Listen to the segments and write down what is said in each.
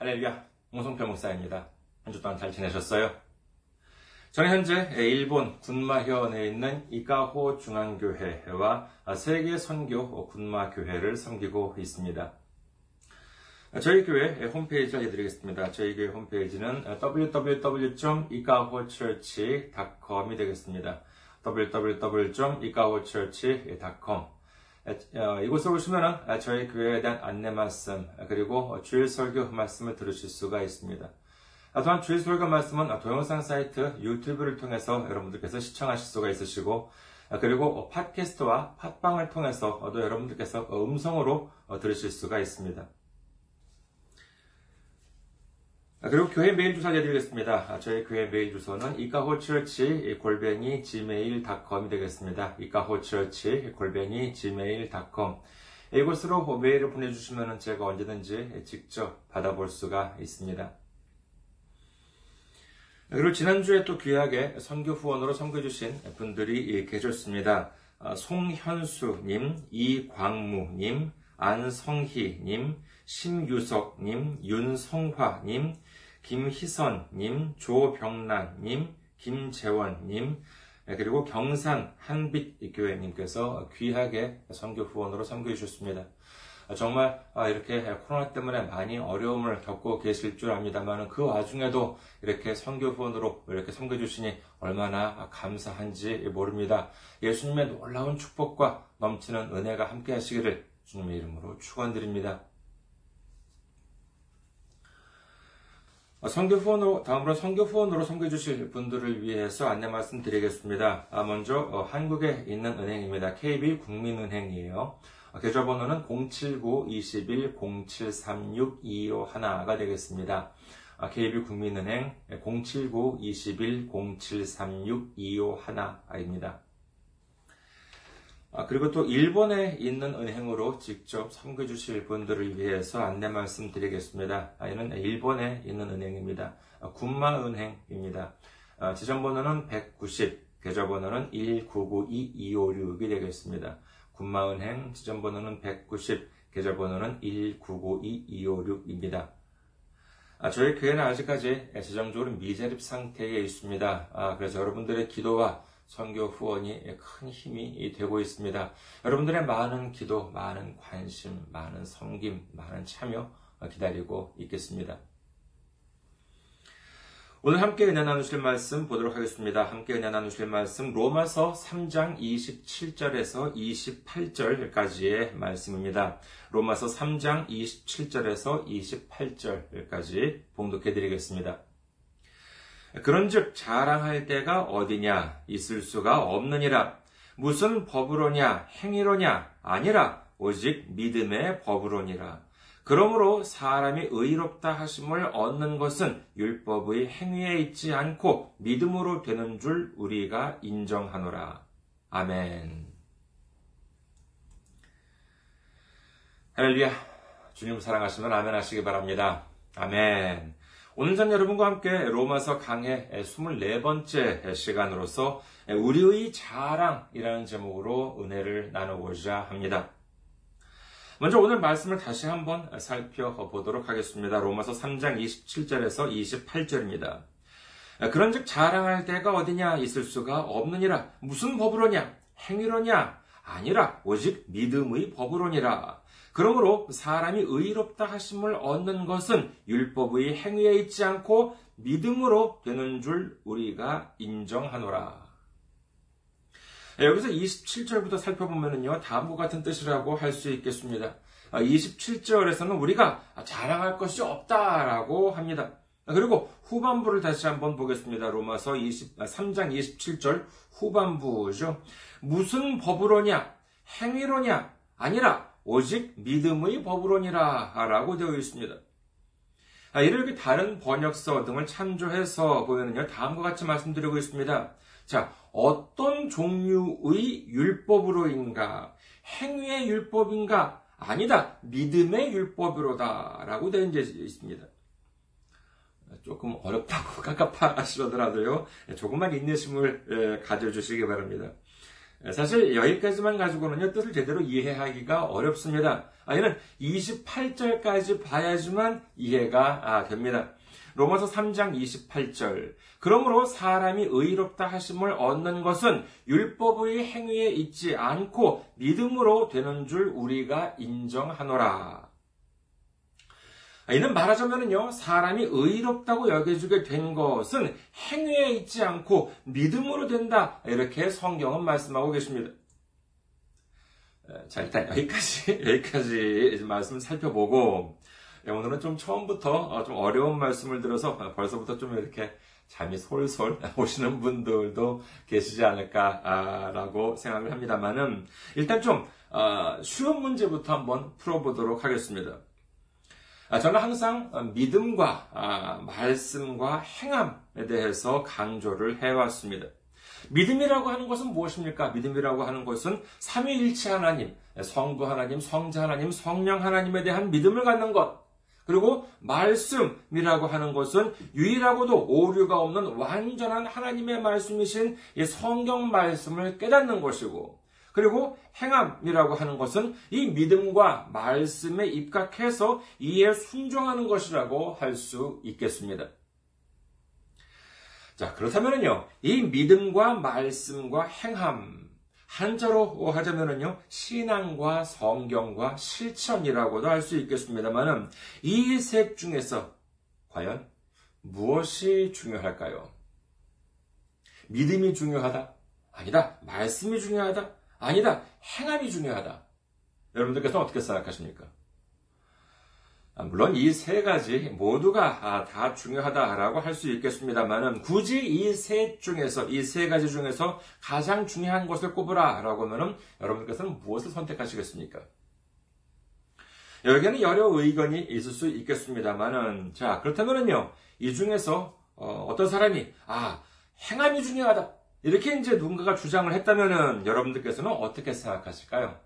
할렐루야, 홍성표 목사입니다. 한 주 동안 잘 지내셨어요? 저는 현재 일본 군마현에 있는 이카호 중앙교회와 세계 선교 군마교회를 섬기고 있습니다. 저희 교회 홈페이지 알려드리겠습니다. 저희 교회 홈페이지는 www.ikahochurch.com이 되겠습니다. www.ikahochurch.com 이곳에 오시면 저희 교회에 대한 안내 말씀 그리고 주일 설교 말씀을 들으실 수가 있습니다. 또한 주일 설교 말씀은 동영상 사이트 유튜브를 통해서 여러분들께서 시청하실 수가 있으시고 그리고 팟캐스트와 팟빵을 통해서도 여러분들께서 음성으로 들으실 수가 있습니다. 그리고 교회 메일 주소 알려드리겠습니다. 저희 교회 메일 주소는 이카호처치 골뱅이 gmail.com이 되겠습니다. 이카호처치 골뱅이 gmail.com 이곳으로 메일을 보내주시면 제가 언제든지 직접 받아볼 수가 있습니다. 그리고 지난주에 또 귀하게 선교 후원으로 섬겨주신 분들이 계셨습니다. 송현수님, 이광무님, 안성희님, 심유석님, 윤성화님, 김희선님, 조병란님, 김재원님, 그리고 경산 한빛교회님께서 귀하게 선교 후원으로 섬겨주셨습니다. 정말 이렇게 코로나 때문에 많이 어려움을 겪고 계실 줄 압니다만 그 와중에도 이렇게 선교 후원으로 이렇게 섬겨 주시니 얼마나 감사한지 모릅니다. 예수님의 놀라운 축복과 넘치는 은혜가 함께 하시기를 주님의 이름으로 축원드립니다. 선교 후원으로, 다음으로 선교 후원으로 섬겨주실 분들을 위해서 안내 말씀 드리겠습니다. 먼저, 한국에 있는 은행입니다. KB 국민은행이에요. 계좌번호는 079-21-0736-251가 되겠습니다. KB 국민은행 079-21-0736-251입니다. 그리고 또 일본에 있는 은행으로 직접 섬겨주실 분들을 위해서 안내 말씀 드리겠습니다. 이는 일본에 있는 은행입니다. 군마은행입니다. 지점번호는 190, 계좌번호는 1992256이 되겠습니다. 군마은행 지점번호는 190, 계좌번호는 1992256입니다. 저희 교회는 아직까지 재정적으로 미자립 상태에 있습니다. 그래서 여러분들의 기도와 선교 후원이 큰 힘이 되고 있습니다. 여러분들의 많은 기도, 많은 관심, 많은 섬김, 많은 참여 기다리고 있겠습니다. 오늘 함께 은혜 나누실 말씀 보도록 하겠습니다. 함께 은혜 나누실 말씀 로마서 3장 27절에서 28절까지의 말씀입니다. 로마서 3장 27절에서 28절까지 봉독해 드리겠습니다. 그런즉 자랑할 때가 어디냐? 있을 수가 없느니라. 무슨 법으로냐? 행위로냐? 아니라 오직 믿음의 법으로니라. 그러므로 사람이 의롭다 하심을 얻는 것은 율법의 행위에 있지 않고 믿음으로 되는 줄 우리가 인정하노라. 아멘. 할렐루야. 주님 사랑하시면 아멘 하시기 바랍니다. 아멘 오늘 전 여러분과 함께 로마서 강해 24번째 시간으로서 우리의 자랑이라는 제목으로 은혜를 나누고자 합니다. 먼저 오늘 말씀을 다시 한번 살펴보도록 하겠습니다. 로마서 3장 27절에서 28절입니다. 그런즉 자랑할 때가 어디냐 있을 수가 없느니라 무슨 법으로냐 행위로냐 아니라 오직 믿음의 법으로니라 그러므로 사람이 의롭다 하심을 얻는 것은 율법의 행위에 있지 않고 믿음으로 되는 줄 우리가 인정하노라. 여기서 27절부터 살펴보면요, 다음과 같은 뜻이라고 할 수 있겠습니다. 27절에서는 우리가 자랑할 것이 없다라고 합니다. 그리고 후반부를 다시 한번 보겠습니다. 로마서 20, 3장 27절 후반부죠. 무슨 법으로냐? 행위로냐? 아니라 오직 믿음의 법으로니라 라고 되어 있습니다. 아, 이렇게 다른 번역서 등을 참조해서 보면요, 다음과 같이 말씀드리고 있습니다. 자, 어떤 종류의 율법으로인가? 행위의 율법인가? 아니다. 믿음의 율법으로다. 라고 되어 있습니다. 조금 어렵다고 깝깝하시더라도요, 조금만 인내심을 가져주시기 바랍니다. 사실 여기까지만 가지고는요, 뜻을 제대로 이해하기가 어렵습니다. 아, 이는 28절까지 봐야지만 이해가 아, 됩니다. 로마서 3장 28절. 그러므로 사람이 의롭다 하심을 얻는 것은 율법의 행위에 있지 않고 믿음으로 되는 줄 우리가 인정하노라. 이는 말하자면요, 사람이 의롭다고 여겨지게 된 것은 행위에 있지 않고 믿음으로 된다. 이렇게 성경은 말씀하고 계십니다. 자, 일단 여기까지, 여기까지 말씀을 살펴보고, 예, 오늘은 좀 처음부터 어, 좀 어려운 말씀을 들어서 벌써부터 좀 이렇게 잠이 솔솔 오시는 분들도 계시지 않을까라고 생각을 합니다만은, 일단 좀, 어, 쉬운 문제부터 한번 풀어보도록 하겠습니다. 아, 저는 항상 믿음과 아, 말씀과 행함에 대해서 강조를 해왔습니다. 믿음이라고 하는 것은 무엇입니까? 믿음이라고 하는 것은 삼위일체 하나님, 성부 하나님, 성자 하나님, 성령 하나님에 대한 믿음을 갖는 것. 그리고 말씀이라고 하는 것은 유일하고도 오류가 없는 완전한 하나님의 말씀이신 성경 말씀을 깨닫는 것이고, 그리고 행함이라고 하는 것은 이 믿음과 말씀에 입각해서 이에 순종하는 것이라고 할 수 있겠습니다. 자, 그렇다면요, 이 믿음과 말씀과 행함, 한자로 하자면요, 신앙과 성경과 실천이라고도 할 수 있겠습니다만은, 이 셋 중에서 과연 무엇이 중요할까요? 믿음이 중요하다? 아니다. 말씀이 중요하다? 아니다. 행함이 중요하다. 여러분들께서 어떻게 생각하십니까? 아, 물론 이 세 가지 모두가 아, 다 중요하다라고 할 수 있겠습니다만은 굳이 이셋 중에서 이 세 가지 중에서 가장 중요한 것을 꼽으라라고 하면은 여러분께서는 무엇을 선택하시겠습니까? 여기에는 여러 의견이 있을 수 있겠습니다만은 자 그렇다면은요 이 중에서 어, 떤 사람이 아 행함이 중요하다 이렇게 이제 누군가가 주장을 했다면은 여러분들께서는 어떻게 생각하실까요?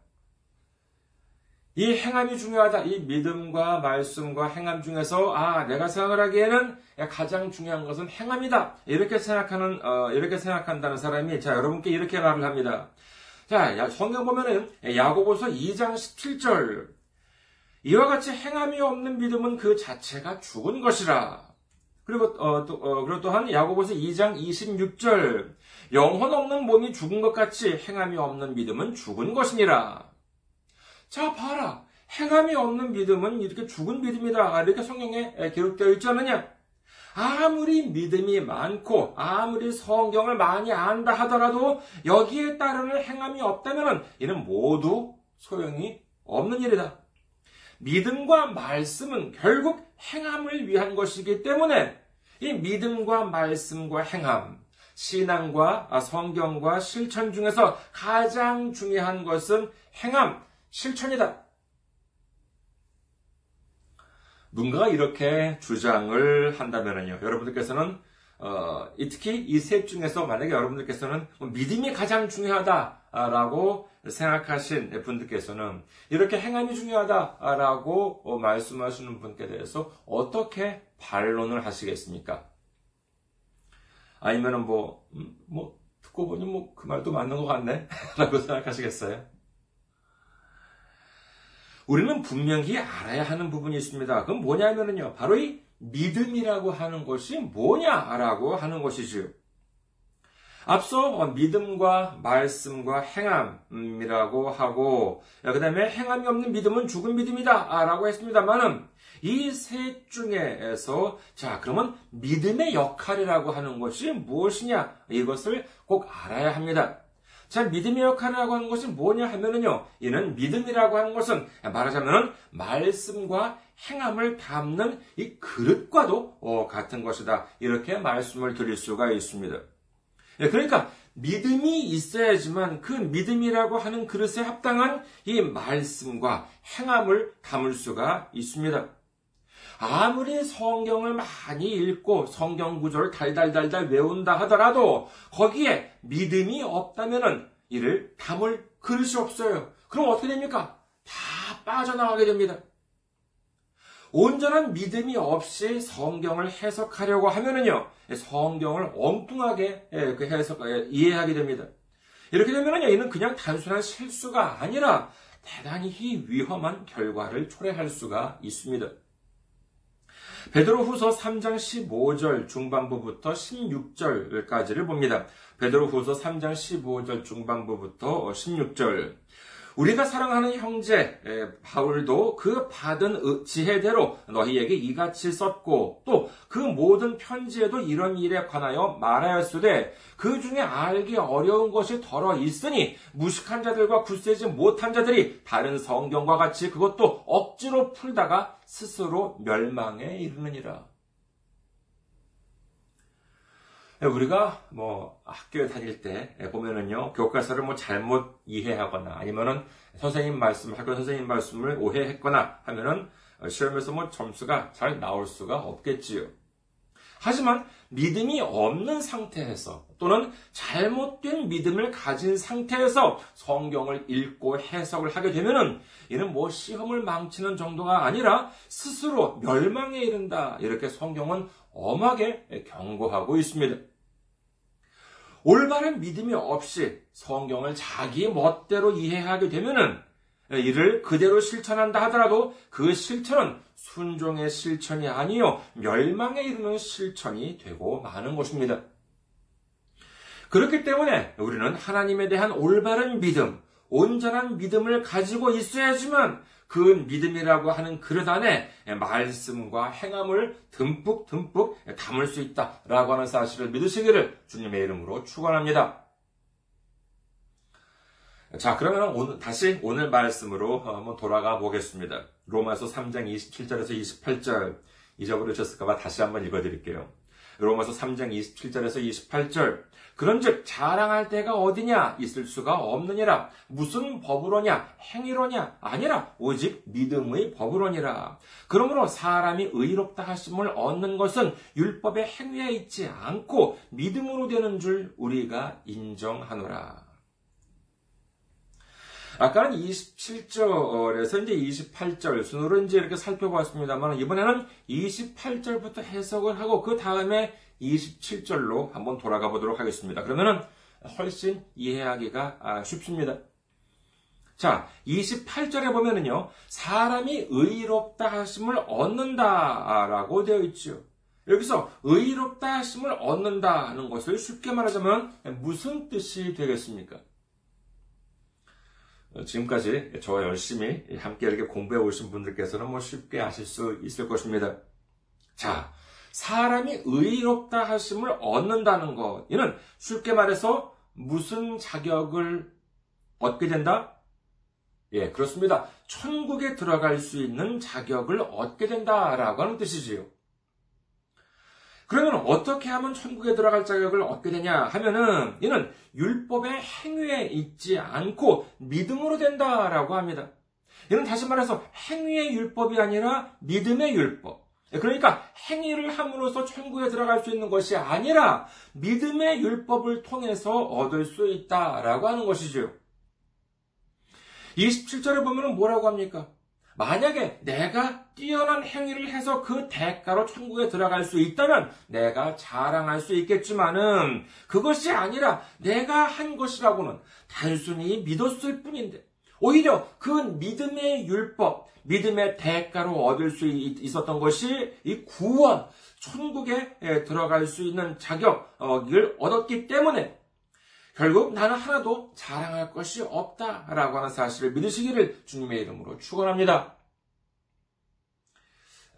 이 행함이 중요하다. 이 믿음과 말씀과 행함 중에서 아 내가 생각을 하기에는 가장 중요한 것은 행함이다. 이렇게 생각하는 어, 이렇게 생각한다는 사람이 자 여러분께 이렇게 말을 합니다. 자 성경 보면은 야고보서 2장 17절 이와 같이 행함이 없는 믿음은 그 자체가 죽은 것이라. 그리고 어, 또, 어, 그리고 또한 야고보서 2장 26절 영혼 없는 몸이 죽은 것 같이 행함이 없는 믿음은 죽은 것이니라. 자, 봐라. 행함이 없는 믿음은 이렇게 죽은 믿음이다. 이렇게 성경에 기록되어 있지 않느냐? 아무리 믿음이 많고, 아무리 성경을 많이 안다 하더라도 여기에 따르는 행함이 없다면 이는 모두 소용이 없는 일이다. 믿음과 말씀은 결국 행함을 위한 것이기 때문에 이 믿음과 말씀과 행함, 신앙과 아, 성경과 실천 중에서 가장 중요한 것은 행함, 실천이다. 누군가가 이렇게 주장을 한다면요. 여러분들께서는 어, 특히 이 셋 중에서 만약에 여러분들께서는 뭐 믿음이 가장 중요하다라고 생각하신 분들께서는 이렇게 행함이 중요하다라고 말씀하시는 분께 대해서 어떻게 반론을 하시겠습니까? 아니면은 뭐, 음, 뭐, 듣고 보니 뭐, 그 말도 맞는 것 같네? 라고 생각하시겠어요? 우리는 분명히 알아야 하는 부분이 있습니다. 그건 뭐냐면은요, 바로 이 믿음이라고 하는 것이 뭐냐라고 하는 것이지요. 앞서 믿음과 말씀과 행함이라고 하고, 그 다음에 행함이 없는 믿음은 죽은 믿음이다 라고 했습니다만은, 이 셋 중에서 자 그러면 믿음의 역할이라고 하는 것이 무엇이냐 이것을 꼭 알아야 합니다. 자 믿음의 역할이라고 하는 것이 뭐냐 하면은요 이는 믿음이라고 하는 것은 말하자면은 말씀과 행함을 담는 이 그릇과도 어, 같은 것이다 이렇게 말씀을 드릴 수가 있습니다. 예, 그러니까 믿음이 있어야지만 그 믿음이라고 하는 그릇에 합당한 이 말씀과 행함을 담을 수가 있습니다. 아무리 성경을 많이 읽고 성경 구조를 달달달달 외운다 하더라도 거기에 믿음이 없다면 이를 담을 그릇이 없어요. 그럼 어떻게 됩니까? 다 빠져나가게 됩니다. 온전한 믿음이 없이 성경을 해석하려고 하면은요, 성경을 엉뚱하게 그 해석, 이해하게 됩니다. 이렇게 되면요, 이는 그냥 단순한 실수가 아니라 대단히 위험한 결과를 초래할 수가 있습니다. 베드로 후서 3장 15절 중반부부터 16절까지를 봅니다. 베드로 후서 3장 15절 중반부부터 16절. 우리가 사랑하는 형제 바울도 그 받은 지혜대로 너희에게 이같이 썼고 또 그 모든 편지에도 이런 일에 관하여 말하였으되 그 중에 알기 어려운 것이 덜어 있으니 무식한 자들과 굳세지 못한 자들이 다른 성경과 같이 그것도 억지로 풀다가 스스로 멸망에 이르느니라. 우리가 뭐 학교에 다닐 때 보면은요 교과서를 뭐 잘못 이해하거나 아니면은 선생님 말씀 학교 선생님 말씀을 오해했거나 하면은 시험에서 뭐 점수가 잘 나올 수가 없겠지요. 하지만 믿음이 없는 상태에서 또는 잘못된 믿음을 가진 상태에서 성경을 읽고 해석을 하게 되면은 이는 뭐 시험을 망치는 정도가 아니라 스스로 멸망에 이른다. 이렇게 성경은 엄하게 경고하고 있습니다. 올바른 믿음이 없이 성경을 자기 멋대로 이해하게 되면은 이를 그대로 실천한다 하더라도 그 실천은 순종의 실천이 아니요 멸망에 이르는 실천이 되고 마는 것입니다. 그렇기 때문에 우리는 하나님에 대한 올바른 믿음, 온전한 믿음을 가지고 있어야지만 그 믿음이라고 하는 그릇 안에 말씀과 행함을 듬뿍 듬뿍 담을 수 있다라고 하는 사실을 믿으시기를 주님의 이름으로 축원합니다. 자, 그러면 오늘, 다시 오늘 말씀으로 한번 돌아가 보겠습니다. 로마서 3장 27절에서 28절 잊어버리셨을까봐 다시 한번 읽어드릴게요. 로마서 3장 27절에서 28절 그런즉 자랑할 때가 어디냐? 있을 수가 없느니라. 무슨 법으로냐? 행위로냐? 아니라 오직 믿음의 법으로니라. 그러므로 사람이 의롭다 하심을 얻는 것은 율법의 행위에 있지 않고 믿음으로 되는 줄 우리가 인정하노라. 아까는 27절에서 이제 28절 순으로 이제 이렇게 살펴보았습니다만 이번에는 28절부터 해석을 하고 그 다음에 27절로 한번 돌아가 보도록 하겠습니다. 그러면은 훨씬 이해하기가 아, 쉽습니다. 자, 28절에 보면은요, 사람이 의롭다 하심을 얻는다라고 되어 있죠. 여기서 의롭다 하심을 얻는다 하는 것을 쉽게 말하자면 무슨 뜻이 되겠습니까? 지금까지 저와 열심히 함께 이렇게 공부해 오신 분들께서는 뭐 쉽게 아실 수 있을 것입니다. 자, 사람이 의롭다 하심을 얻는다는 것. 이는 쉽게 말해서 무슨 자격을 얻게 된다? 예, 그렇습니다. 천국에 들어갈 수 있는 자격을 얻게 된다라고 하는 뜻이지요. 그러면 어떻게 하면 천국에 들어갈 자격을 얻게 되냐 하면은 이는 율법의 행위에 있지 않고 믿음으로 된다라고 합니다. 이는 다시 말해서 행위의 율법이 아니라 믿음의 율법. 그러니까 행위를 함으로써 천국에 들어갈 수 있는 것이 아니라 믿음의 율법을 통해서 얻을 수 있다라고 하는 것이죠. 27절에 보면 뭐라고 합니까? 만약에 내가 뛰어난 행위를 해서 그 대가로 천국에 들어갈 수 있다면 내가 자랑할 수 있겠지만은 그것이 아니라 내가 한 것이라고는 단순히 믿었을 뿐인데 오히려 그 믿음의 율법, 믿음의 대가로 얻을 수 있었던 것이 이 구원, 천국에 들어갈 수 있는 자격을 얻었기 때문에 결국 나는 하나도 자랑할 것이 없다라고 하는 사실을 믿으시기를 주님의 이름으로 축원합니다.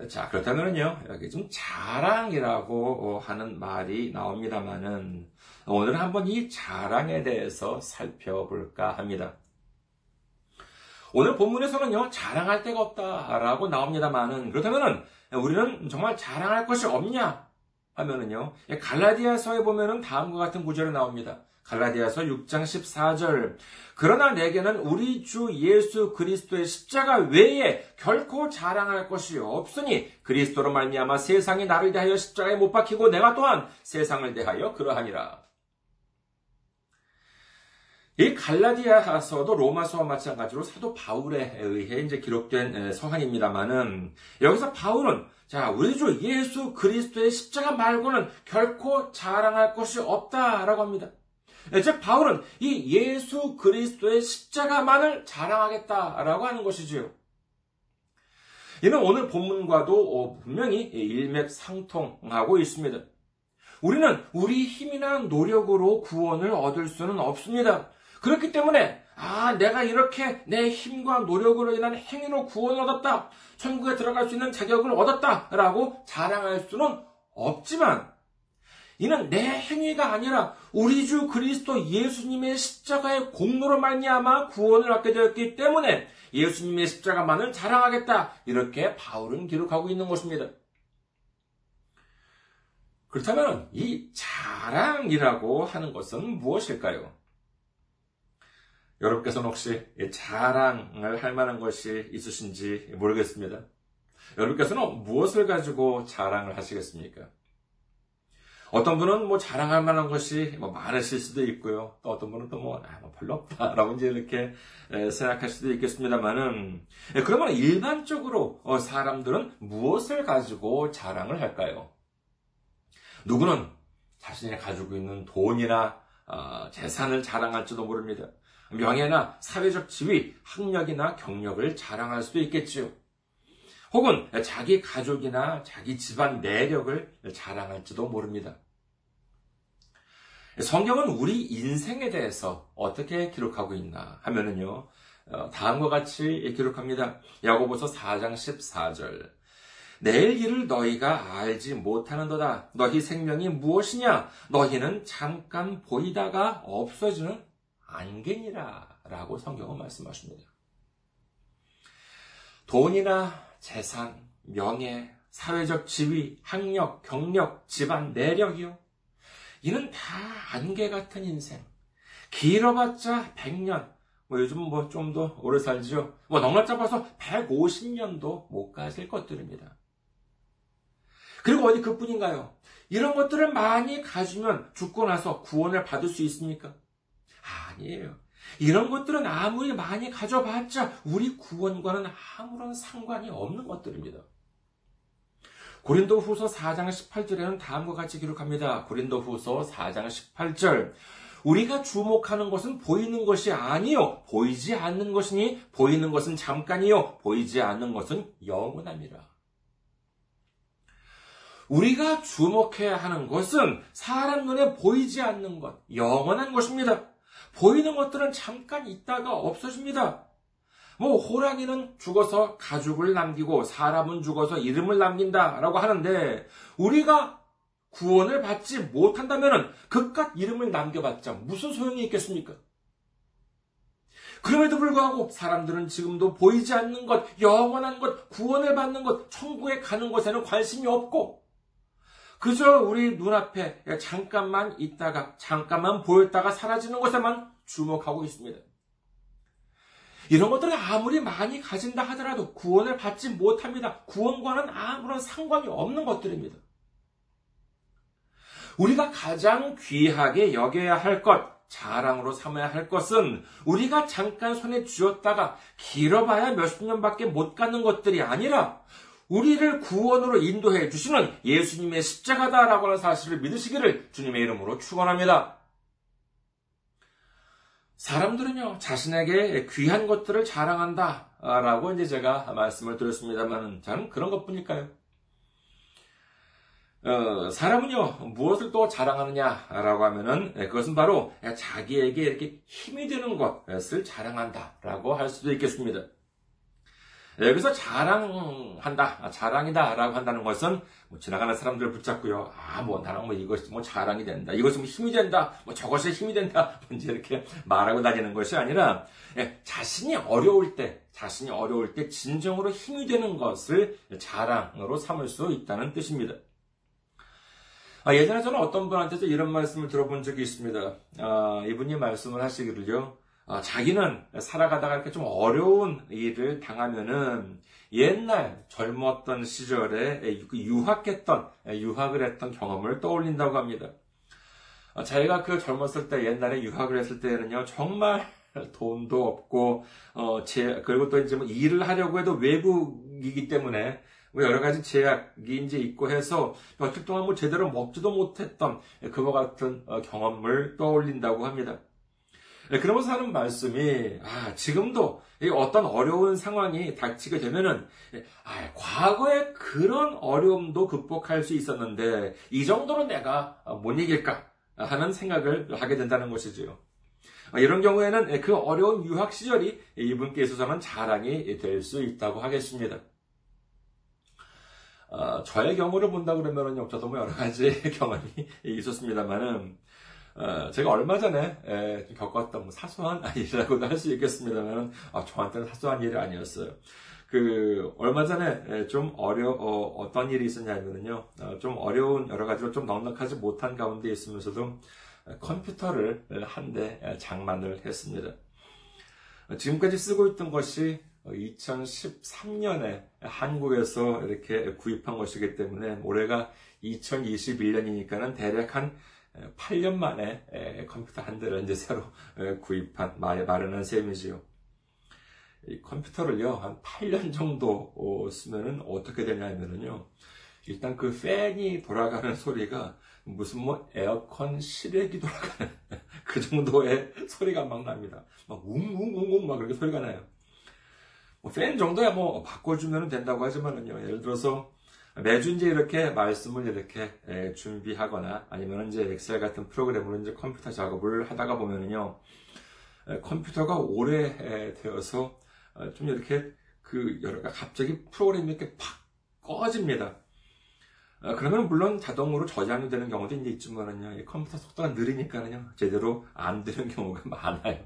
자, 그렇다면요, 여기 좀 자랑이라고 하는 말이 나옵니다만은, 오늘 한번 이 자랑에 대해서 살펴볼까 합니다. 오늘 본문에서는요, 자랑할 데가 없다라고 나옵니다만은, 그렇다면은, 우리는 정말 자랑할 것이 없냐? 하면은요, 갈라디아서에 보면은 다음과 같은 구절이 나옵니다. 갈라디아서 6장 14절. 그러나 내게는 우리 주 예수 그리스도의 십자가 외에 결코 자랑할 것이 없으니 그리스도로 말미암아 세상이 나를 대하여 십자가에 못 박히고 내가 또한 세상을 대하여 그러하니라. 이 갈라디아서도 로마서와 마찬가지로 사도 바울에 의해 이제 기록된 서한입니다만은 여기서 바울은 자 우리 주 예수 그리스도의 십자가 말고는 결코 자랑할 것이 없다라고 합니다. 즉 바울은 이 예수 그리스도의 십자가만을 자랑하겠다라고 하는 것이지요. 이는 오늘 본문과도 분명히 일맥상통하고 있습니다. 우리는 우리 힘이나 노력으로 구원을 얻을 수는 없습니다. 그렇기 때문에 아, 내가 이렇게 내 힘과 노력으로 인한 행위로 구원을 얻었다. 천국에 들어갈 수 있는 자격을 얻었다. 라고 자랑할 수는 없지만, 이는 내 행위가 아니라 우리 주 그리스도 예수님의 십자가의 공로로 말미암아 구원을 얻게 되었기 때문에 예수님의 십자가만을 자랑하겠다. 이렇게 바울은 기록하고 있는 것입니다. 그렇다면 이 자랑이라고 하는 것은 무엇일까요? 여러분께서는 혹시 자랑을 할 만한 것이 있으신지 모르겠습니다. 여러분께서는 무엇을 가지고 자랑을 하시겠습니까? 어떤 분은 뭐 자랑할 만한 것이 뭐 많으실 수도 있고요. 또 어떤 분은 또뭐 아, 뭐 별로 없다라고 이제 이렇게 생각할 수도 있겠습니다만은 그러면 일반적으로 어, 사람들은 무엇을 가지고 자랑을 할까요? 누구는 자신이 가지고 있는 돈이나 어, 재산을 자랑할지도 모릅니다. 명예나 사회적 지위, 학력이나 경력을 자랑할 수도 있겠지요. 혹은 자기 가족이나 자기 집안 내력을 자랑할지도 모릅니다. 성경은 우리 인생에 대해서 어떻게 기록하고 있나 하면은요, 어, 다음과 같이 기록합니다. 야고보서 4장 14절. 내일 일을 너희가 알지 못하는도다. 너희 생명이 무엇이냐? 너희는 잠깐 보이다가 없어지는 안개니라 라고 성경은 말씀하십니다. 돈이나 재산, 명예, 사회적 지위, 학력, 경력, 집안, 내력이요. 이는 다 안개 같은 인생. 길어봤자 100년. 뭐 요즘 뭐 좀 더 오래 살죠. 뭐 넉넉 잡아서 150년도 못 가실 것들입니다. 그리고 어디 그뿐인가요? 이런 것들을 많이 가지면 죽고 나서 구원을 받을 수 있습니까? 아니에요. 이런 것들은 아무리 많이 가져봤자 우리 구원과는 아무런 상관이 없는 것들입니다. 고린도 후서 4장 18절에는 다음과 같이 기록합니다. 고린도 후서 4장 18절. 우리가 주목하는 것은 보이는 것이 아니요. 보이지 않는 것이니 보이는 것은 잠깐이요. 보이지 않는 것은 영원함이라. 우리가 주목해야 하는 것은 사람 눈에 보이지 않는 것, 영원한 것입니다. 보이는 것들은 잠깐 있다가 없어집니다. 뭐 호랑이는 죽어서 가죽을 남기고 사람은 죽어서 이름을 남긴다라고 하는데 우리가 구원을 받지 못한다면 그깟 이름을 남겨봤자 무슨 소용이 있겠습니까? 그럼에도 불구하고 사람들은 지금도 보이지 않는 것, 영원한 것, 구원을 받는 것, 천국에 가는 것에는 관심이 없고 그저 우리 눈앞에 잠깐만 있다가 잠깐만 보였다가 사라지는 것에만 주목하고 있습니다. 이런 것들은 아무리 많이 가진다 하더라도 구원을 받지 못합니다. 구원과는 아무런 상관이 없는 것들입니다. 우리가 가장 귀하게 여겨야 할 것, 자랑으로 삼아야 할 것은 우리가 잠깐 손에 쥐었다가 길어봐야 몇십 년밖에 못 가는 것들이 아니라 우리를 구원으로 인도해 주시는 예수님의 십자가다라고 하는 사실을 믿으시기를 주님의 이름으로 축원합니다. 사람들은요, 자신에게 귀한 것들을 자랑한다. 라고 이제 제가 말씀을 드렸습니다만, 저는 그런 것 뿐일까요? 어, 사람은요, 무엇을 또 자랑하느냐라고 하면은, 예, 그것은 바로 자기에게 이렇게 힘이 되는 것을 자랑한다라고 할 수도 있겠습니다. 여기서 자랑한다, 아, 자랑이다라고 한다는 것은 뭐 지나가는 사람들을 붙잡고요. 아, 뭐 나랑 뭐 이것이 뭐 자랑이 된다, 이것이 뭐 힘이 된다, 뭐 저것이 힘이 된다, 이제 이렇게 말하고 다니는 것이 아니라 예, 자신이 어려울 때, 자신이 어려울 때 진정으로 힘이 되는 것을 자랑으로 삼을 수 있다는 뜻입니다. 아, 예전에 저는 어떤 분한테서 이런 말씀을 들어본 적이 있습니다. 아, 이분이 말씀을 하시기를요. 어, 자기는 살아가다가 이렇게 좀 어려운 일을 당하면은 옛날 젊었던 시절에 그 유학했던, 유학을 했던 경험을 떠올린다고 합니다. 어, 자기가 그 젊었을 때 옛날에 유학을 했을 때는요, 정말 돈도 없고, 어, 제, 그리고 또 이제 뭐 일을 하려고 해도 외국이기 때문에 뭐 여러 가지 제약이 이제 있고 해서 며칠 동안 뭐 제대로 먹지도 못했던 그와 같은 어, 경험을 떠올린다고 합니다. 네, 그러면서 하는 말씀이 아, 지금도 어떤 어려운 상황이 닥치게 되면은 아, 과거에 그런 어려움도 극복할 수 있었는데 이 정도로 내가 못 이길까 하는 생각을 하게 된다는 것이지요. 아, 이런 경우에는 그 어려운 유학 시절이 이분께 있어서는 자랑이 될 수 있다고 하겠습니다. 어, 저의 경우를 본다 그러면은 저도 뭐 여러 가지 경험이 있었습니다만은 어, 제가 얼마 전에 에, 겪었던 뭐 사소한 일이라고도 할 수 있겠습니다만 아, 저한테는 사소한 일이 아니었어요. 그 얼마 전에 좀 어려 어, 떤 일이 있었냐면요, 어, 좀 어려운 여러 가지로 좀 넉넉하지 못한 가운데 있으면서도 컴퓨터를 한 대 장만을 했습니다. 지금까지 쓰고 있던 것이 2013년에 한국에서 이렇게 구입한 것이기 때문에 올해가 2021년이니까는 대략 한 8년 만에 컴퓨터 한 대를 이제 새로 구입한 마련한 셈이지요. 이 컴퓨터를요 한 8년 정도 어, 쓰면은 어떻게 되냐면은요 일단 그 팬이 돌아가는 소리가 무슨 뭐 에어컨 실외기 돌아가는 그 정도의 소리가 막 납니다. 막 웅웅웅웅 막 그렇게 소리가 나요. 뭐 팬 정도야 뭐 바꿔주면 된다고 하지만은요. 예를 들어서 매주 이제 이렇게 말씀을 이렇게 준비하거나 아니면 이제 엑셀 같은 프로그램으로 이제 컴퓨터 작업을 하다가 보면은요. 컴퓨터가 오래 되어서 어, 좀 이렇게 그 여러 가 갑자기 프로그램이 이렇게 팍 꺼집니다. 어, 그러면 물론 자동으로 저장이 되는 경우도 이제 있지만은요, 컴퓨터 속도가 느리니까는요, 제대로 안 되는 경우가 많아요.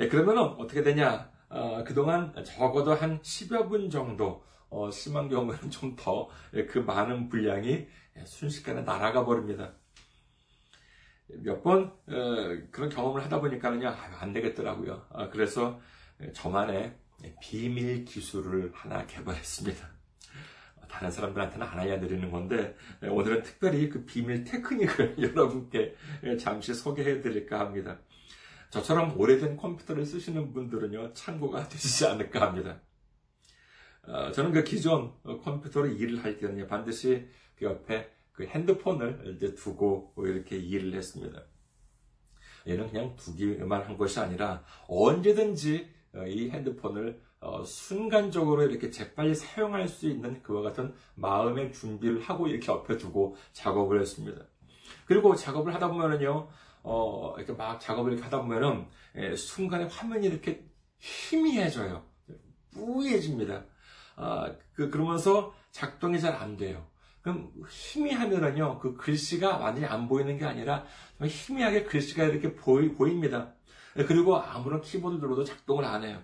예, 그러면 어떻게 되냐? 어, 그동안 적어도 한 10여 분 정도, 어, 심한 경우에는 좀 더 그 많은 분량이 순식간에 날아가 버립니다. 몇 번, 어, 그런 경험을 하다 보니까는요, 안 되겠더라고요. 아, 그래서 저만의 비밀 기술을 하나 개발했습니다. 다른 사람들한테는 안 알려드리는 건데 오늘은 특별히 그 비밀 테크닉을 여러분께 잠시 소개해 드릴까 합니다. 저처럼 오래된 컴퓨터를 쓰시는 분들은요 참고가 되시지 않을까 합니다. 어, 저는 그 기존 컴퓨터로 일을 할 때는 반드시 그 옆에 그 핸드폰을 이제 두고 이렇게 일을 했습니다. 얘는 그냥 두기만 한 것이 아니라 언제든지 어, 이 핸드폰을 어, 순간적으로 이렇게 재빨리 사용할 수 있는 그와 같은 마음의 준비를 하고 이렇게 옆에 두고 작업을 했습니다. 그리고 작업을 하다 보면은요, 어, 이렇게 막 작업을 이렇게 하다 보면은, 예, 순간에 화면이 이렇게 희미해져요. 뿌얘집니다. 아, 그, 그러면서 작동이 잘 안 돼요. 그럼 희미하면은요, 그 글씨가 완전히 안 보이는 게 아니라, 희미하게 글씨가 이렇게 보이, 보입니다. 예, 그리고 아무런 키보드 들어도 작동을 안 해요.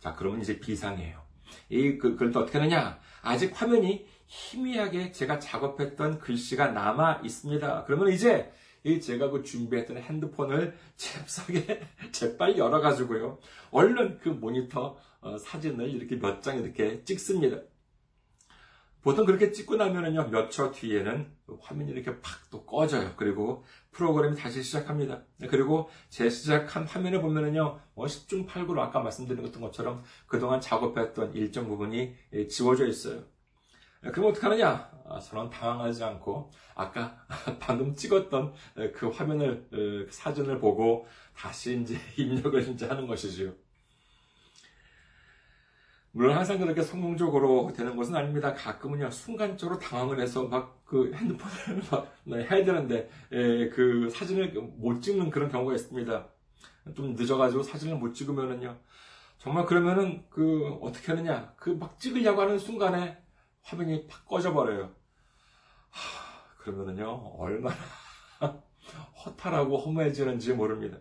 자, 그러면 이제 비상이에요. 이, 그, 그걸 또 어떻게 하느냐? 아직 화면이 희미하게 제가 작업했던 글씨가 남아 있습니다. 그러면 이제 이 제가 그 준비했던 핸드폰을 잽싸게 재빨리 열어가지고요. 얼른 그 모니터 어, 사진을 이렇게 몇 장 이렇게 찍습니다. 보통 그렇게 찍고 나면은요, 몇 초 뒤에는 화면이 이렇게 팍 또 꺼져요. 그리고 프로그램이 다시 시작합니다. 그리고 재시작한 화면을 보면은요, 뭐 10중 8구로 아까 말씀드린 것처럼 그동안 작업했던 일정 부분이 지워져 있어요. 그럼 어떡하느냐? 아, 저는 당황하지 않고 아까 방금 찍었던 그 화면을, 그 사진을 보고 다시 이제 입력을 이제 하는 것이지요. 물론 항상 그렇게 성공적으로 되는 것은 아닙니다. 가끔은요, 순간적으로 당황을 해서 막 그 핸드폰을 막 네, 해야 되는데, 에, 그 사진을 못 찍는 그런 경우가 있습니다. 좀 늦어가지고 사진을 못 찍으면은요, 정말 그러면은 그 어떻게 하느냐, 그 막 찍으려고 하는 순간에 화면이 팍 꺼져버려요. 하, 그러면은요, 얼마나 허탈하고 허무해지는지 모릅니다.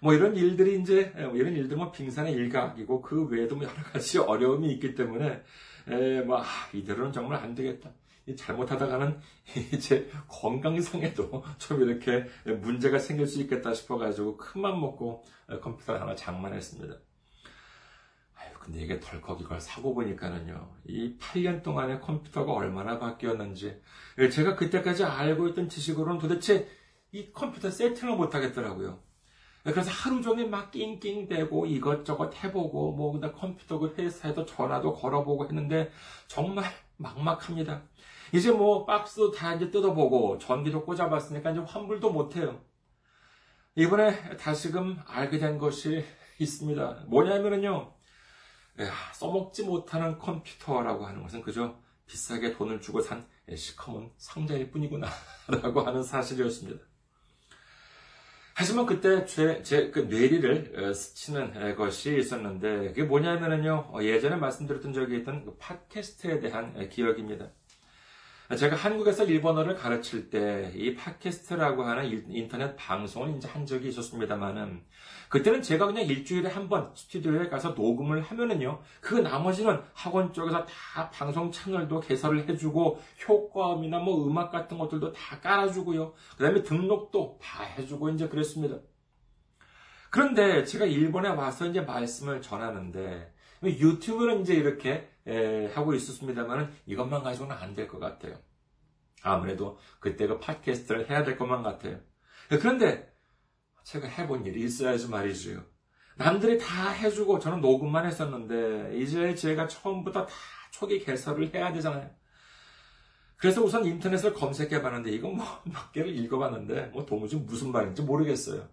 뭐 이런 일들이 이제 이런 일들은 뭐 빙산의 일각이고 그 외에도 뭐 여러 가지 어려움이 있기 때문에 에, 뭐 아, 이대로는 정말 안 되겠다. 잘못하다가는 이제 건강상에도 좀 이렇게 문제가 생길 수 있겠다 싶어가지고 큰 맘 먹고 컴퓨터 하나 장만했습니다. 근데 이게 덜컥 이걸 사고 보니까는요, 이 8년 동안의 컴퓨터가 얼마나 바뀌었는지, 제가 그때까지 알고 있던 지식으로는 도대체 이 컴퓨터 세팅을 못 하겠더라고요. 그래서 하루 종일 막 낑낑대고 이것저것 해보고 뭐 그다 컴퓨터 그 회사에도 전화도 걸어보고 했는데 정말 막막합니다. 이제 뭐 박스도 다 이제 뜯어보고 전기도 꽂아봤으니까 이제 환불도 못해요. 이번에 다시금 알게 된 것이 있습니다. 뭐냐면은요, 야, 써먹지 못하는 컴퓨터라고 하는 것은 그저 비싸게 돈을 주고 산 시커먼 상자일 뿐이구나. 라고 하는 사실이었습니다. 하지만 그때 제, 제, 그 뇌리를 어, 스치는 것이 있었는데, 그게 뭐냐면은요, 어, 예전에 말씀드렸던 적이 있던 그 팟캐스트에 대한 기억입니다. 제가 한국에서 일본어를 가르칠 때 이 팟캐스트라고 하는 인터넷 방송을 이제 한 적이 있었습니다만은 그때는 제가 그냥 일주일에 한 번 스튜디오에 가서 녹음을 하면은요 그 나머지는 학원 쪽에서 다 방송 채널도 개설을 해주고 효과음이나 뭐 음악 같은 것들도 다 깔아주고요 그 다음에 등록도 다 해주고 이제 그랬습니다. 그런데 제가 일본에 와서 이제 말씀을 전하는데 유튜브는 이제 이렇게 하고 있었습니다만 이것만 가지고는 안 될 것 같아요. 아무래도 그때 그 팟캐스트를 해야 될 것만 같아요. 그런데 제가 해본 일이 있어야지 말이지요. 남들이 다 해주고 저는 녹음만 했었는데 이제 제가 처음부터 다 초기 개설을 해야 되잖아요. 그래서 우선 인터넷을 검색해 봤는데 이건 뭐 몇 개를 읽어봤는데 뭐 도무지 무슨 말인지 모르겠어요.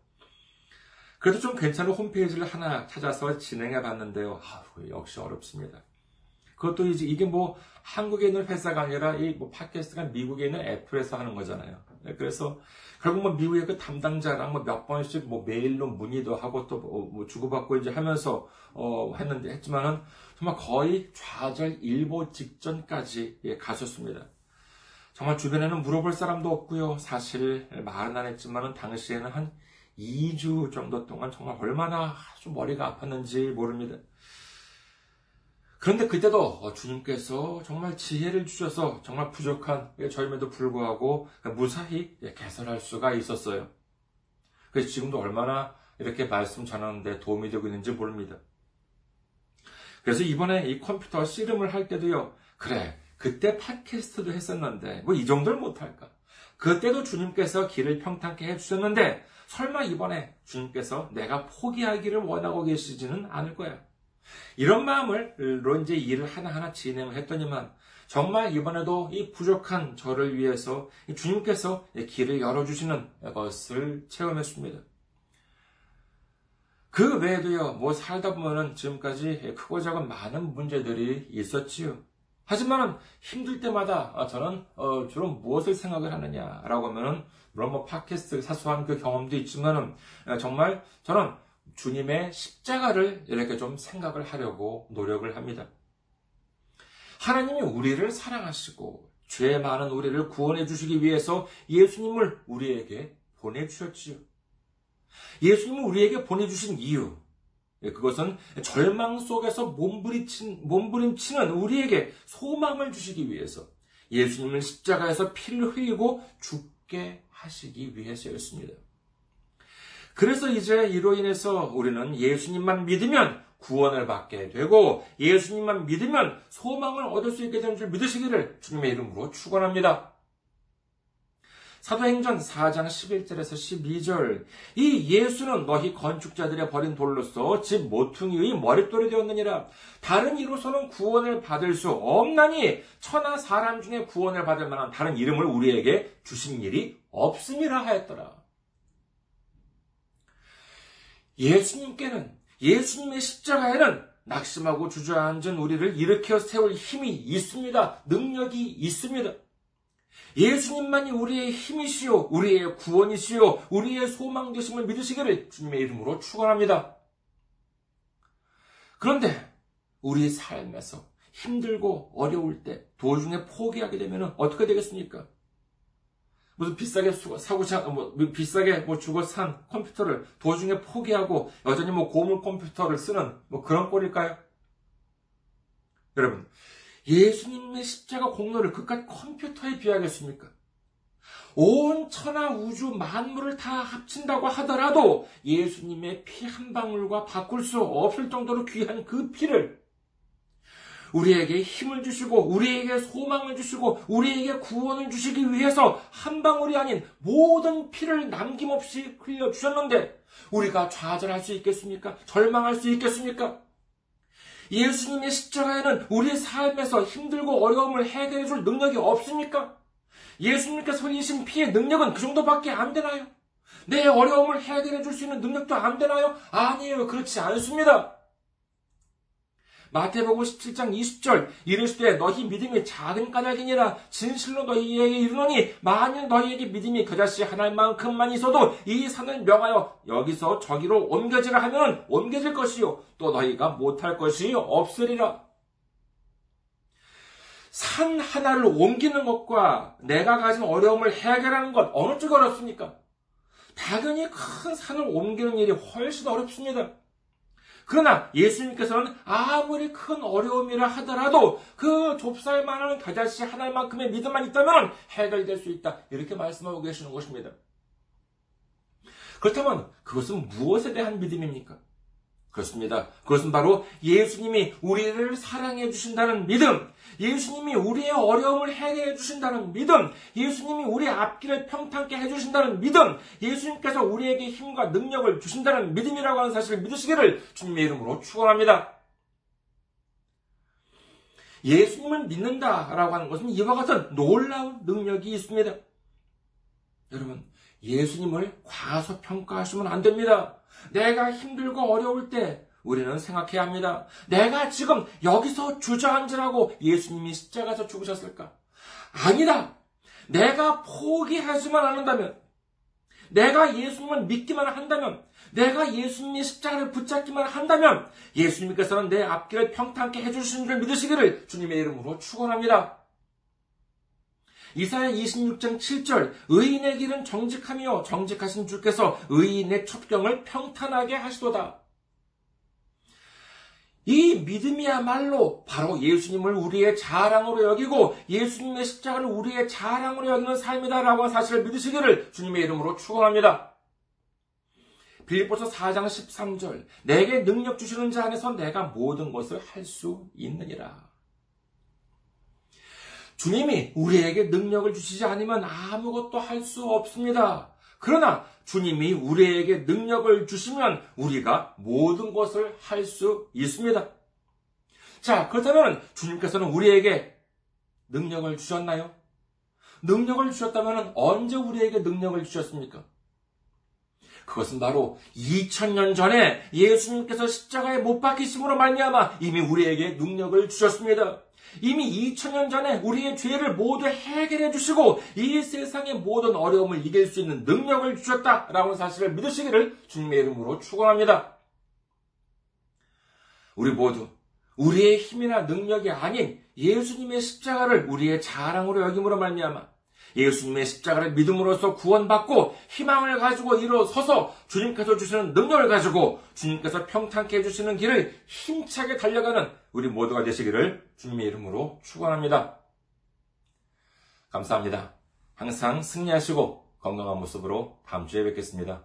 그래도 좀 괜찮은 홈페이지를 하나 찾아서 진행해 봤는데요. 아우, 역시 어렵습니다. 그것도 이제 이게 뭐 한국에 있는 회사가 아니라 이 뭐 팟캐스트가 미국에 있는 애플에서 하는 거잖아요. 네, 그래서 결국 뭐 미국의 그 담당자랑 뭐 몇 번씩 뭐 메일로 문의도 하고 또뭐 뭐 주고받고 이제 하면서 어 했는데 했지만은 정말 거의 좌절 일보 직전까지 예, 가셨습니다. 정말 주변에는 물어볼 사람도 없고요. 사실 말은 안 했지만은 당시에는 한 2주 정도 동안 정말 얼마나 좀 머리가 아팠는지 모릅니다. 그런데 그때도 주님께서 정말 지혜를 주셔서 정말 부족한 저임에도 불구하고 무사히 개선할 수가 있었어요. 그래서 지금도 얼마나 이렇게 말씀 전하는데 도움이 되고 있는지 모릅니다. 그래서 이번에 이 컴퓨터 씨름을 할 때도요, 그래, 그때 팟캐스트도 했었는데, 뭐 이 정도를 못할까? 그때도 주님께서 길을 평탄케 해주셨는데, 설마 이번에 주님께서 내가 포기하기를 원하고 계시지는 않을 거야. 이런 마음으로 이제 일을 하나하나 진행을 했더니만 정말 이번에도 이 부족한 저를 위해서 주님께서 길을 열어주시는 것을 체험했습니다. 그 외에도요, 뭐 살다 보면은 지금까지 크고 작은 많은 문제들이 있었지요. 하지만 힘들 때마다 저는 어, 주로 무엇을 생각을 하느냐라고 하면은 물론 뭐 팟캐스트 사소한 그 경험도 있지만은 어, 정말 저는 주님의 십자가를 이렇게 좀 생각을 하려고 노력을 합니다. 하나님이 우리를 사랑하시고 죄 많은 우리를 구원해 주시기 위해서 예수님을 우리에게 보내주셨지요. 예수님을 우리에게 보내주신 이유, 그것은 절망 속에서 몸부림친, 몸부림치는 우리에게 소망을 주시기 위해서 예수님을 십자가에서 피를 흘리고 죽게 하시기 위해서였습니다. 그래서 이제 이로 인해서 우리는 예수님만 믿으면 구원을 받게 되고 예수님만 믿으면 소망을 얻을 수 있게 되는 줄 믿으시기를 주님의 이름으로 축원합니다. 사도행전 4장 11절에서 12절 이 예수는 너희 건축자들의 버린 돌로서 집 모퉁이의 머릿돌이 되었느니라 다른 이로서는 구원을 받을 수 없나니 천하 사람 중에 구원을 받을 만한 다른 이름을 우리에게 주신 일이 없음이라 하였더라. 예수님께는 예수님의 십자가에는 낙심하고 주저앉은 우리를 일으켜 세울 힘이 있습니다. 능력이 있습니다. 예수님만이 우리의 힘이시요, 우리의 구원이시요, 우리의 소망 되심을 믿으시기를 주님의 이름으로 축원합니다. 그런데 우리 삶에서 힘들고 어려울 때 도중에 포기하게 되면 어떻게 되겠습니까? 무슨 비싸게 사고 뭐 비싸게 뭐 주고 산 컴퓨터를 도중에 포기하고 여전히 뭐 고물 컴퓨터를 쓰는 뭐 그런 꼴일까요? 여러분, 예수님의 십자가 공로를 그깟 컴퓨터에 비하겠습니까? 온 천하 우주 만물을 다 합친다고 하더라도 예수님의 피 한 방울과 바꿀 수 없을 정도로 귀한 그 피를 우리에게 힘을 주시고, 우리에게 소망을 주시고, 우리에게 구원을 주시기 위해서 한 방울이 아닌 모든 피를 남김없이 흘려 주셨는데, 우리가 좌절할 수 있겠습니까? 절망할 수 있겠습니까? 예수님의 십자가에는 우리 삶에서 힘들고 어려움을 해결해 줄 능력이 없습니까? 예수님께서 흘리신 피의 능력은 그 정도밖에 안 되나요? 내 어려움을 해결해 줄 수 있는 능력도 안 되나요? 아니에요. 그렇지 않습니다. 마태복음 17장 20절 이르시되 너희 믿음이 작은 까닭이니라 진실로 너희에게 이르노니 만일 너희에게 믿음이 그자씨 하나만큼만 있어도 이 산을 명하여 여기서 저기로 옮겨지라 하면 옮겨질 것이요 또 너희가 못할 것이 없으리라 산 하나를 옮기는 것과 내가 가진 어려움을 해결하는 것 어느 쪽이 어렵습니까? 당연히 큰 산을 옮기는 일이 훨씬 어렵습니다. 그러나 예수님께서는 아무리 큰 어려움이라 하더라도 그 좁쌀 만한 겨자씨 하나만큼의 믿음만 있다면 해결될 수 있다. 이렇게 말씀하고 계시는 것입니다. 그렇다면 그것은 무엇에 대한 믿음입니까? 그렇습니다. 그것은 바로 예수님이 우리를 사랑해 주신다는 믿음, 예수님이 우리의 어려움을 해결해 주신다는 믿음, 예수님이 우리 앞길을 평탄케 해 주신다는 믿음, 예수님께서 우리에게 힘과 능력을 주신다는 믿음이라고 하는 사실을 믿으시기를 주님의 이름으로 축원합니다. 예수님을 믿는다라고 하는 것은 이와 같은 놀라운 능력이 있습니다. 여러분, 예수님을 과소평가하시면 안 됩니다. 내가 힘들고 어려울 때 우리는 생각해야 합니다. 내가 지금 여기서 주저앉으라고 예수님이 십자가에서 죽으셨을까? 아니다. 내가 포기하지만 않는다면, 내가 예수님을 믿기만 한다면, 내가 예수님의 십자가를 붙잡기만 한다면, 예수님께서는 내 앞길을 평탄케 해주시는 줄 믿으시기를 주님의 이름으로 축원합니다. 이사야 26장 7절 의인의 길은 정직하며 정직하신 주께서 의인의 첩경을 평탄하게 하시도다. 이 믿음이야말로 바로 예수님을 우리의 자랑으로 여기고 예수님의 십자가를 우리의 자랑으로 여기는 삶이다라고 하는 사실을 믿으시기를 주님의 이름으로 축원합니다. 빌립보서 4장 13절 내게 능력 주시는 자 안에서 내가 모든 것을 할 수 있느니라. 주님이 우리에게 능력을 주시지 않으면 아무것도 할 수 없습니다. 그러나 주님이 우리에게 능력을 주시면 우리가 모든 것을 할 수 있습니다. 자, 그렇다면 주님께서는 우리에게 능력을 주셨나요? 능력을 주셨다면 언제 우리에게 능력을 주셨습니까? 그것은 바로 2000년 전에 예수님께서 십자가에 못 박히심으로 말미암아 이미 우리에게 능력을 주셨습니다. 이미 2000년 전에 우리의 죄를 모두 해결해 주시고 이 세상의 모든 어려움을 이길 수 있는 능력을 주셨다라는 사실을 믿으시기를 주님의 이름으로 축원합니다. 우리 모두 우리의 힘이나 능력이 아닌 예수님의 십자가를 우리의 자랑으로 여김으로 말미암아 예수님의 십자가를 믿음으로써 구원받고 희망을 가지고 일어서서 주님께서 주시는 능력을 가지고 주님께서 평탄케 해주시는 길을 힘차게 달려가는 우리 모두가 되시기를 주님의 이름으로 축원합니다. 감사합니다. 항상 승리하시고 건강한 모습으로 다음 주에 뵙겠습니다.